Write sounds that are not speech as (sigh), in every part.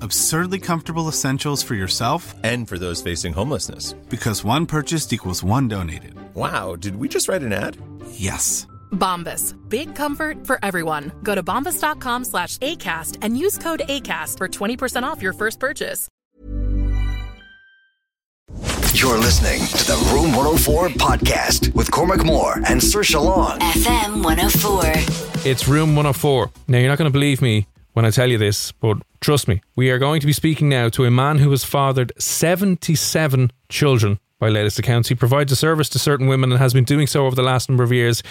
Absurdly comfortable essentials for yourself and for those facing homelessness. Because one purchased equals one donated. Wow, did we just write an ad? Yes. Bombas. Big comfort for everyone. Go to bombas.com slash ACAST and use code ACAST for 20% off your first purchase. You're listening to the Room 104 podcast with Cormac Moore and Sir Long. FM 104. It's Room 104. Now, you're not going to believe me when I tell you this, but trust me, we are going to be speaking now to a man who has fathered 77 children by latest accounts. He provides a service to certain women and has been doing so over the last number of years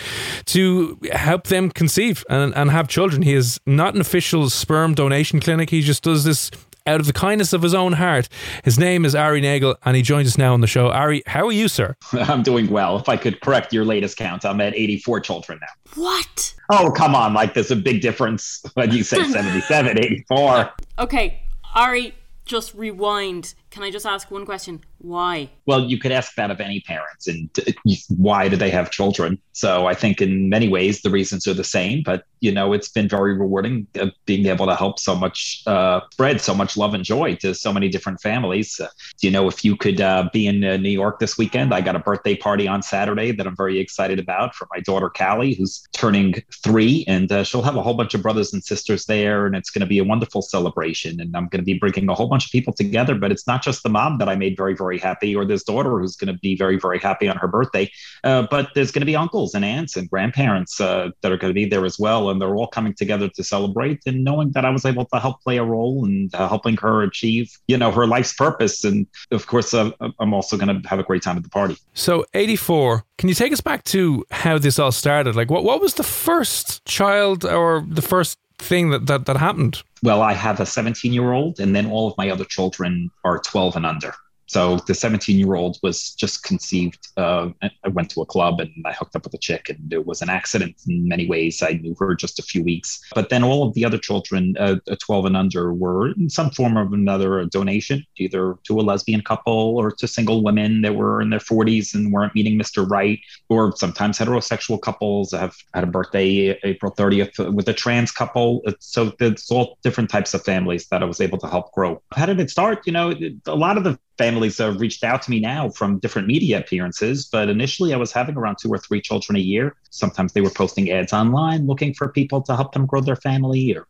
to help them conceive and, and have children. He is not an official sperm donation clinic. He just does this out of the kindness of his own heart. His name is Ari Nagel, and he joins us now on the show. Ari, how are you, sir? (laughs) I'm doing well. If I could correct your latest count, I'm at 84 children now. What? Oh, come on. Like, there's a big difference (laughs) when you say 77, 84. (laughs) Okay, Ari, just rewind. Can I just ask one question? Why? Well, you could ask that of any parents, and why do they have children? So I think in many ways the reasons are the same, but you know it's been very rewarding uh, being able to help so much, uh, spread so much love and joy to so many different families. Uh, you know, if you could uh, be in uh, New York this weekend, I got a birthday party on Saturday that I'm very excited about for my daughter Callie, who's turning three, and uh, she'll have a whole bunch of brothers and sisters there, and it's going to be a wonderful celebration. And I'm going to be bringing a whole bunch of people together, but it's not just the mom that I made very, very happy, or this daughter who's going to be very, very happy on her birthday. Uh, but there's going to be uncles and aunts and grandparents uh, that are going to be there as well. And they're all coming together to celebrate. And knowing that I was able to help play a role and uh, helping her achieve, you know, her life's purpose. And of course, uh, I'm also going to have a great time at the party. So, 84, can you take us back to how this all started? Like, what, what was the first child or the first thing that, that, that happened? Well, I have a 17 year old, and then all of my other children are 12 and under. So the 17 year old was just conceived. Uh, I went to a club and I hooked up with a chick, and it was an accident in many ways. I knew her just a few weeks. But then all of the other children, uh, 12 and under, were in some form of another a donation, either to a lesbian couple or to single women that were in their 40s and weren't meeting Mr. Right, or sometimes heterosexual couples. I have had a birthday April 30th with a trans couple. So it's all different types of families that I was able to help grow. How did it start? You know, a lot of the families have reached out to me now from different media appearances. But initially, I was having around two or three children a year. Sometimes they were posting ads online looking for people to help them grow their family, or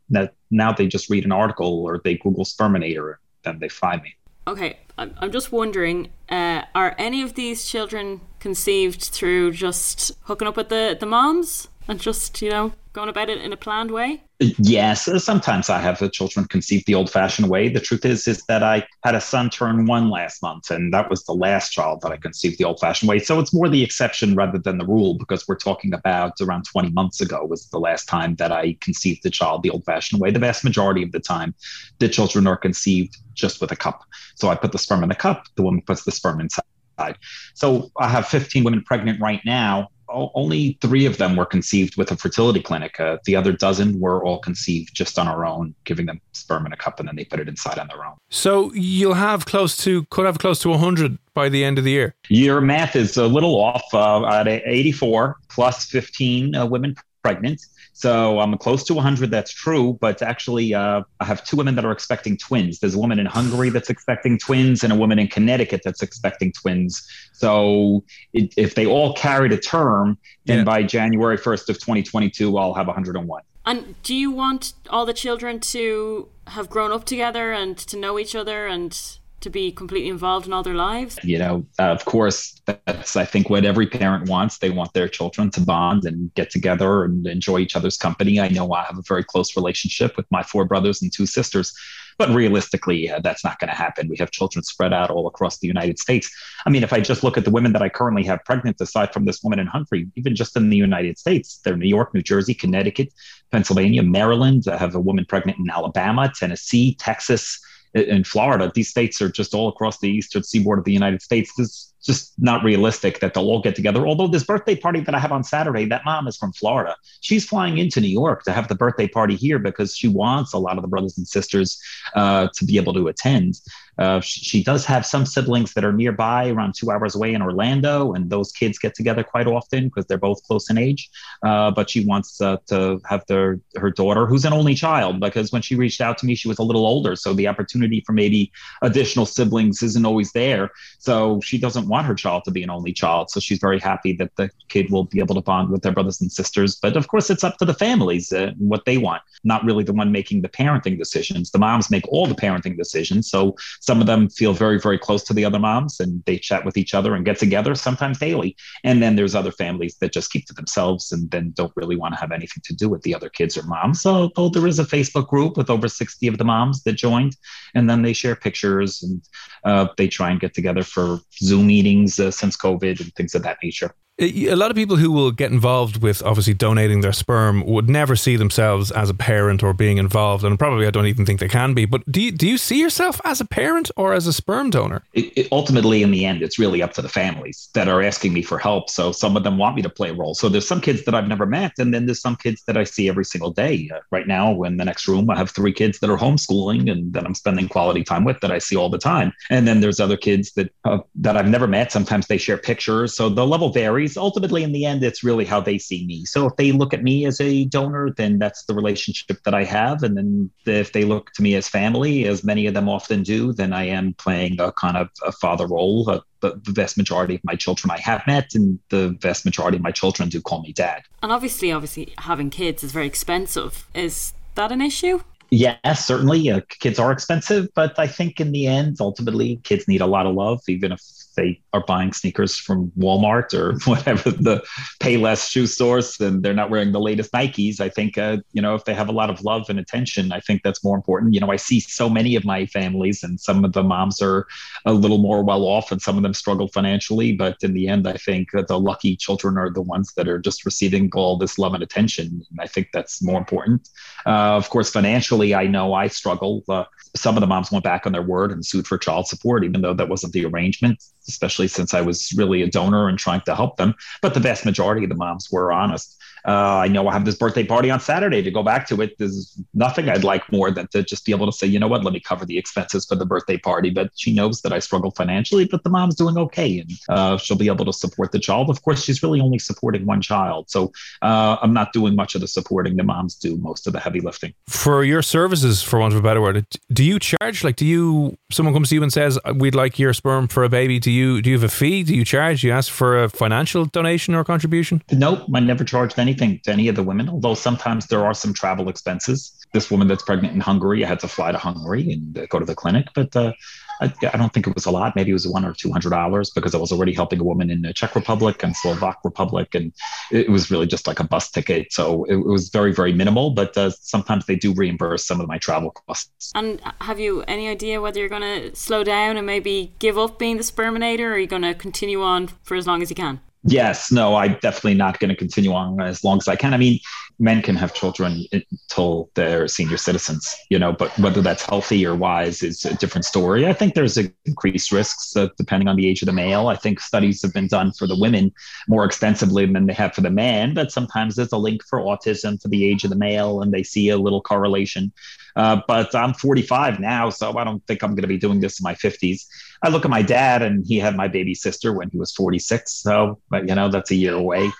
now they just read an article or they Google Sperminator and then they find me. Okay, I'm just wondering uh, are any of these children conceived through just hooking up with the, the moms and just, you know, going about it in a planned way? Yes, sometimes I have the children conceived the old-fashioned way. The truth is, is that I had a son turn one last month, and that was the last child that I conceived the old-fashioned way. So it's more the exception rather than the rule, because we're talking about around 20 months ago was the last time that I conceived the child the old-fashioned way. The vast majority of the time, the children are conceived just with a cup. So I put the sperm in the cup, the woman puts the sperm inside. So I have 15 women pregnant right now only three of them were conceived with a fertility clinic. Uh, the other dozen were all conceived just on our own, giving them sperm in a cup and then they put it inside on their own. So you'll have close to, could have close to 100 by the end of the year. Your math is a little off uh, at 84 plus 15 uh, women pregnant. So I'm close to 100. That's true, but actually, uh, I have two women that are expecting twins. There's a woman in Hungary that's expecting twins, and a woman in Connecticut that's expecting twins. So it, if they all carry a term, then yeah. by January 1st of 2022, I'll have 101. And do you want all the children to have grown up together and to know each other and to be completely involved in all their lives? You know, uh, of course, that's I think what every parent wants. They want their children to bond and get together and enjoy each other's company. I know I have a very close relationship with my four brothers and two sisters. But realistically, uh, that's not going to happen. We have children spread out all across the United States. I mean, if I just look at the women that I currently have pregnant, aside from this woman in Hungary, even just in the United States, they're New York, New Jersey, Connecticut, Pennsylvania, Maryland. I have a woman pregnant in Alabama, Tennessee, Texas, in Florida. These states are just all across the eastern seaboard of the United States. This just not realistic that they'll all get together. Although this birthday party that I have on Saturday, that mom is from Florida. She's flying into New York to have the birthday party here because she wants a lot of the brothers and sisters uh, to be able to attend. Uh, she, she, does have some siblings that are nearby, around two hours away in Orlando, and those kids get together quite often because they're both close in age. Uh, but she wants uh, to have their her daughter, who's an only child, because when she reached out to me, she was a little older, so the opportunity for maybe additional siblings isn't always there. So she doesn't want her child to be an only child. So she's very happy that the kid will be able to bond with their brothers and sisters. But of course, it's up to the families uh, what they want. Not really the one making the parenting decisions. The moms make all the parenting decisions. So some of them feel very, very close to the other moms and they chat with each other and get together sometimes daily. And then there's other families that just keep to themselves and then don't really want to have anything to do with the other kids or moms. So oh, there is a Facebook group with over 60 of the moms that joined, and then they share pictures and uh, they try and get together for Zoom meetings uh, since COVID and things of that nature a lot of people who will get involved with obviously donating their sperm would never see themselves as a parent or being involved, and probably I don't even think they can be. But do you, do you see yourself as a parent or as a sperm donor? It, it, ultimately, in the end, it's really up to the families that are asking me for help. So some of them want me to play a role. So there's some kids that I've never met, and then there's some kids that I see every single day. Uh, right now, in the next room, I have three kids that are homeschooling and that I'm spending quality time with that I see all the time. And then there's other kids that uh, that I've never met. Sometimes they share pictures, so the level varies ultimately in the end it's really how they see me so if they look at me as a donor then that's the relationship that i have and then if they look to me as family as many of them often do then i am playing a kind of a father role uh, the, the vast majority of my children I have met, and the vast majority of my children do call me dad. And obviously, obviously, having kids is very expensive. Is that an issue? Yes, certainly. Uh, kids are expensive, but I think in the end, ultimately, kids need a lot of love, even if they are buying sneakers from Walmart or (laughs) whatever the Payless shoe stores, and they're not wearing the latest Nikes. I think, uh, you know, if they have a lot of love and attention, I think that's more important. You know, I see so many of my families, and some of the moms are a little more well off, and some of them struggle financially. But in the end, I think the lucky children are the ones that are just receiving all this love and attention. And I think that's more important. Uh, of course, financially, I know I struggle. Uh, some of the moms went back on their word and sued for child support, even though that wasn't the arrangement especially since I was really a donor and trying to help them. But the vast majority of the moms were honest. Uh, I know I have this birthday party on Saturday. To go back to it, there's nothing I'd like more than to just be able to say, you know what, let me cover the expenses for the birthday party. But she knows that I struggle financially, but the mom's doing okay, and uh, she'll be able to support the child. Of course, she's really only supporting one child, so uh, I'm not doing much of the supporting. The moms do most of the heavy lifting. For your services, for want of a better word, do you charge? Like, do you? Someone comes to you and says, "We'd like your sperm for a baby." Do you? Do you have a fee? Do you charge? Do you ask for a financial donation or contribution? Nope, I never charged anything to any of the women, although sometimes there are some travel expenses. This woman that's pregnant in Hungary, I had to fly to Hungary and uh, go to the clinic, but uh, I, I, don't think it was a lot. Maybe it was one or two hundred dollars because I was already helping a woman in the Czech Republic and Slovak Republic, and it was really just like a bus ticket. So it, it was very, very minimal. But uh, sometimes they do reimburse some of my travel costs. And have you any idea whether you're going to slow down and maybe give up being the sperminator, or are you going to continue on for as long as you can? Yes, no, I'm definitely not going to continue on as long as I can. I mean, men can have children until they're senior citizens, you know, but whether that's healthy or wise is a different story. I think there's increased risks uh, depending on the age of the male. I think studies have been done for the women more extensively than they have for the man, but sometimes there's a link for autism for the age of the male and they see a little correlation. Uh, but I'm 45 now, so I don't think I'm going to be doing this in my 50s. I look at my dad, and he had my baby sister when he was 46. So, but you know, that's a year away.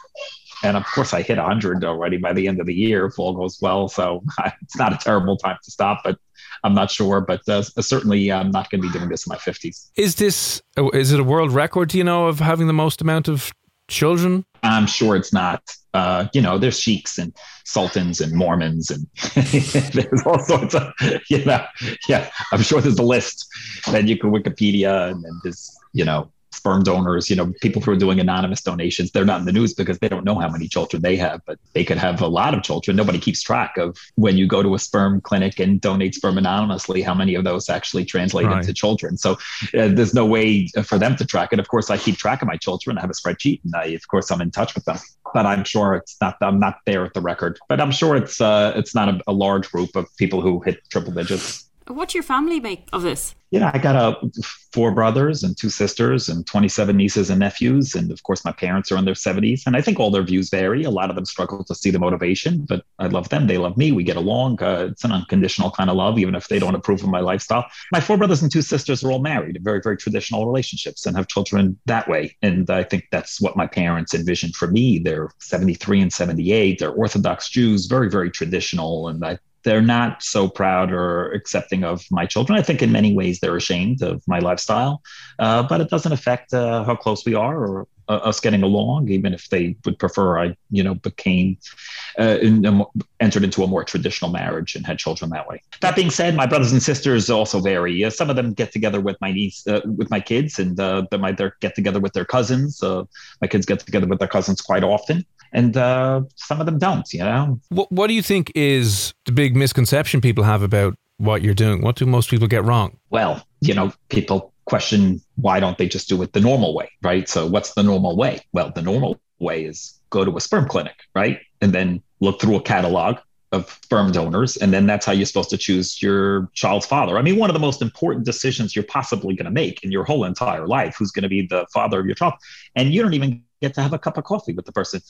And of course, I hit 100 already by the end of the year if all goes well. So (laughs) it's not a terrible time to stop, but I'm not sure. But uh, certainly, I'm not going to be doing this in my 50s. Is this is it a world record? Do you know of having the most amount of children? I'm sure it's not. Uh, you know, there's sheiks and sultans and Mormons and (laughs) there's all sorts of, you know, yeah, I'm sure there's a list that you can Wikipedia and then there's, you know, sperm donors, you know, people who are doing anonymous donations, they're not in the news because they don't know how many children they have, but they could have a lot of children. Nobody keeps track of when you go to a sperm clinic and donate sperm anonymously, how many of those actually translate right. into children. So uh, there's no way for them to track it. Of course, I keep track of my children. I have a spreadsheet and I, of course, I'm in touch with them, but I'm sure it's not, I'm not there at the record, but I'm sure it's, uh, it's not a, a large group of people who hit triple digits. What's your family make of this? Yeah, I got uh, four brothers and two sisters and 27 nieces and nephews. And of course, my parents are in their 70s. And I think all their views vary. A lot of them struggle to see the motivation, but I love them. They love me. We get along. Uh, it's an unconditional kind of love, even if they don't approve of my lifestyle. My four brothers and two sisters are all married, very, very traditional relationships and have children that way. And I think that's what my parents envisioned for me. They're 73 and 78. They're Orthodox Jews, very, very traditional. And I they're not so proud or accepting of my children. I think in many ways they're ashamed of my lifestyle, uh, but it doesn't affect uh, how close we are or uh, us getting along. Even if they would prefer, I you know became uh, in, entered into a more traditional marriage and had children that way. That being said, my brothers and sisters also vary. Uh, some of them get together with my niece, uh, with my kids, and they might get together with their cousins. my kids get together with their cousins quite often and uh, some of them don't. You know. What What do you think is the big misconception people have about what you're doing? What do most people get wrong? Well, you know, people question why don't they just do it the normal way, right? So, what's the normal way? Well, the normal way is go to a sperm clinic, right, and then look through a catalog of sperm donors and then that's how you're supposed to choose your child's father i mean one of the most important decisions you're possibly going to make in your whole entire life who's going to be the father of your child and you don't even get to have a cup of coffee with the person.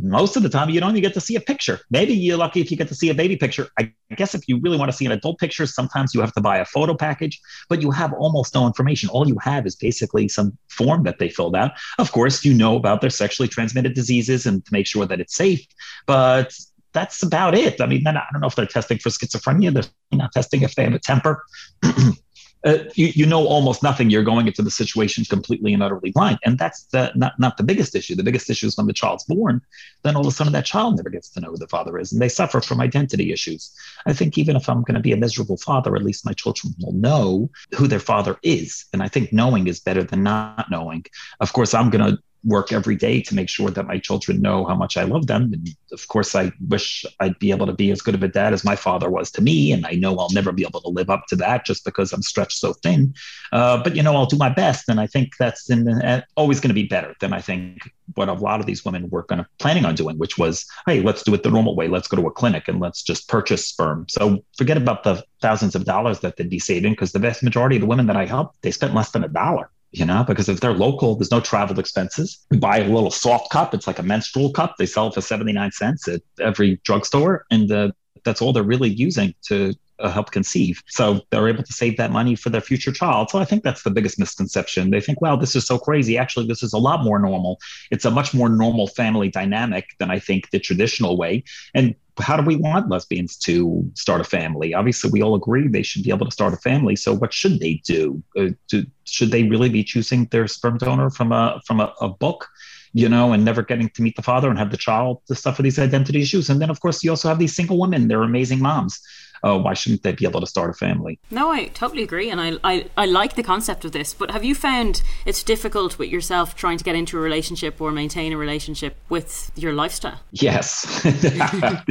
Most of the time, you don't even get to see a picture. Maybe you're lucky if you get to see a baby picture. I guess if you really want to see an adult picture, sometimes you have to buy a photo package, but you have almost no information. All you have is basically some form that they filled out. Of course, you know about their sexually transmitted diseases and to make sure that it's safe, but that's about it. I mean, I don't know if they're testing for schizophrenia. They're not testing if they have a temper. (clears throat) uh, you, you know almost nothing. You're going into the situation completely and utterly blind. And that's the, not, not the biggest issue. The biggest issue is when the child's born, then all of a sudden that child never gets to know who the father is and they suffer from identity issues. I think even if I'm going to be a miserable father, at least my children will know who their father is. And I think knowing is better than not knowing. Of course, I'm going to work every day to make sure that my children know how much I love them. And of course, I wish I'd be able to be as good of a dad as my father was to me. And I know I'll never be able to live up to that just because I'm stretched so thin. Uh, but, you know, I'll do my best. And I think that's in, uh, always going to be better than I think what a lot of these women were kind of planning on doing, which was, hey, let's do it the normal way. Let's go to a clinic and let's just purchase sperm. So forget about the thousands of dollars that they'd be saving because the vast majority of the women that I helped, they spent less than a dollar you know, because if they're local, there's no travel expenses. We buy a little soft cup. It's like a menstrual cup. They sell for 79 cents at every drugstore. And uh, that's all they're really using to uh, help conceive. So they're able to save that money for their future child. So I think that's the biggest misconception. They think, wow, this is so crazy. Actually, this is a lot more normal. It's a much more normal family dynamic than I think the traditional way. And how do we want lesbians to start a family? Obviously, we all agree they should be able to start a family. So, what should they do? Uh, do should they really be choosing their sperm donor from a from a, a book? you know, and never getting to meet the father and have the child to suffer these identity issues. And then, of course, you also have these single women. They're amazing moms oh, why shouldn't they be able to start a family? No, I totally agree. And I, I, I like the concept of this. But have you found it's difficult with yourself trying to get into a relationship or maintain a relationship with your lifestyle? Yes. yeah,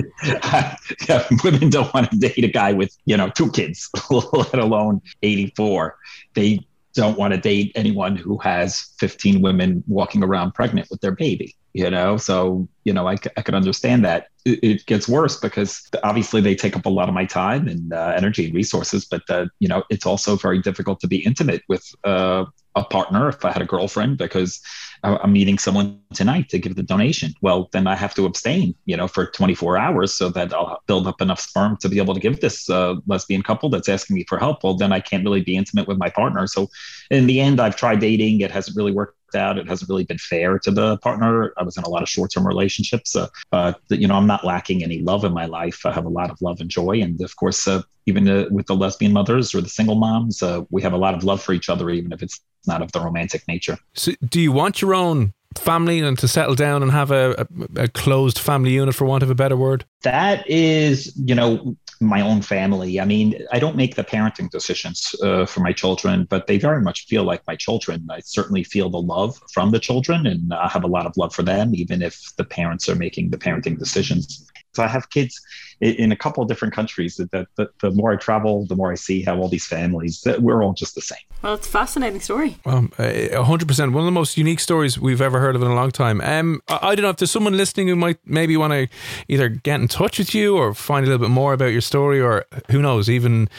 (laughs) women don't want to date a guy with, you know, two kids, (laughs) let alone 84. They don't want to date anyone who has 15 women walking around pregnant with their baby you know? So you know i, I could understand that. It, it, gets worse because obviously they take up a lot of my time and uh, energy and resources but you know it's also very difficult to be intimate with uh, a partner if i had a girlfriend because I'm meeting someone tonight to give the donation. Well, then I have to abstain, you know, for 24 hours so that I'll build up enough sperm to be able to give this uh, lesbian couple that's asking me for help. Well, then I can't really be intimate with my partner. So in the end, I've tried dating. It hasn't really worked out. It hasn't really been fair to the partner. I was in a lot of short-term relationships, uh, you know, I'm not lacking any love in my life. I have a lot of love and joy, and of course, uh, even uh, with the lesbian mothers or the single moms, uh, we have a lot of love for each other, even if it's not of the romantic nature. So, do you want your own family and to settle down and have a, a, a closed family unit, for want of a better word? That is, you know, my own family. I mean, I don't make the parenting decisions uh, for my children, but they very much feel like my children. I certainly feel the love from the children and I have a lot of love for them, even if the parents are making the parenting decisions. So I have kids in a couple of different countries. That the, the, more I travel, the more I see how all these families that we're all just the same. Well, it's a fascinating story. Um, hundred percent. One of the most unique stories we've ever heard of in a long time. Um, I, I don't know if there's someone listening who might maybe want to either get in touch with you or find a little bit more about your story, or who knows, even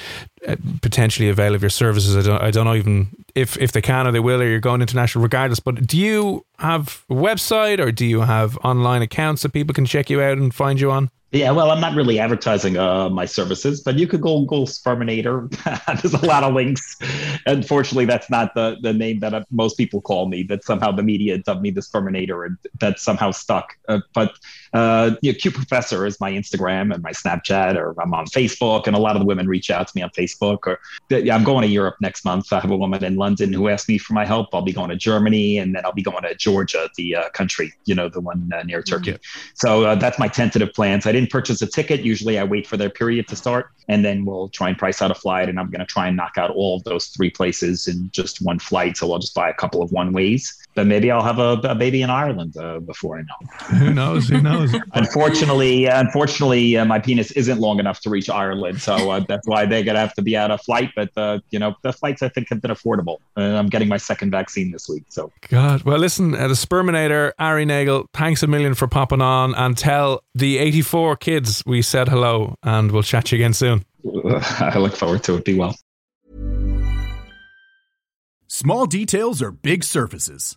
Uh, potentially avail of your services. I don't, I don't know even if if they can or they will, or you're going international regardless. But do you have a website or do you have online accounts that people can check you out and find you on? Yeah, well, I'm not really advertising uh, my services, but you could go Google Sperminator. (laughs) There's a lot of links. Unfortunately, that's not the, the name that uh, most people call me. That somehow the media dubbed me the Sperminator, and that somehow stuck. Uh, but uh, you know, Q Professor is my Instagram and my Snapchat, or I'm on Facebook, and a lot of the women reach out to me on Facebook. Or yeah, I'm going to Europe next month. I have a woman in London who asked me for my help. I'll be going to Germany, and then I'll be going to Georgia, the uh, country, you know, the one uh, near Turkey. Mm-hmm. So that's my tentative plans. I didn't purchase a ticket. Usually I wait for their period to start and then we'll try and price out a flight. And I'm going to try and knock out all of those three places in just one flight. So I'll just buy a couple of one ways. But maybe I'll have a, a baby in Ireland uh, before I know. Who knows? Who knows? (laughs) unfortunately, uh, unfortunately, uh, my penis isn't long enough to reach Ireland. So uh, that's why they're going to have to be at a flight. But, uh, you know, the flights I think have been affordable. I'm getting my second vaccine this week. So, God. Well, listen, uh, the Sperminator, Ari Nagel, thanks a million for popping on and tell the 84 kids we said hello and we'll chat you again soon. (laughs) I look forward to it. Be well. Small details are big surfaces,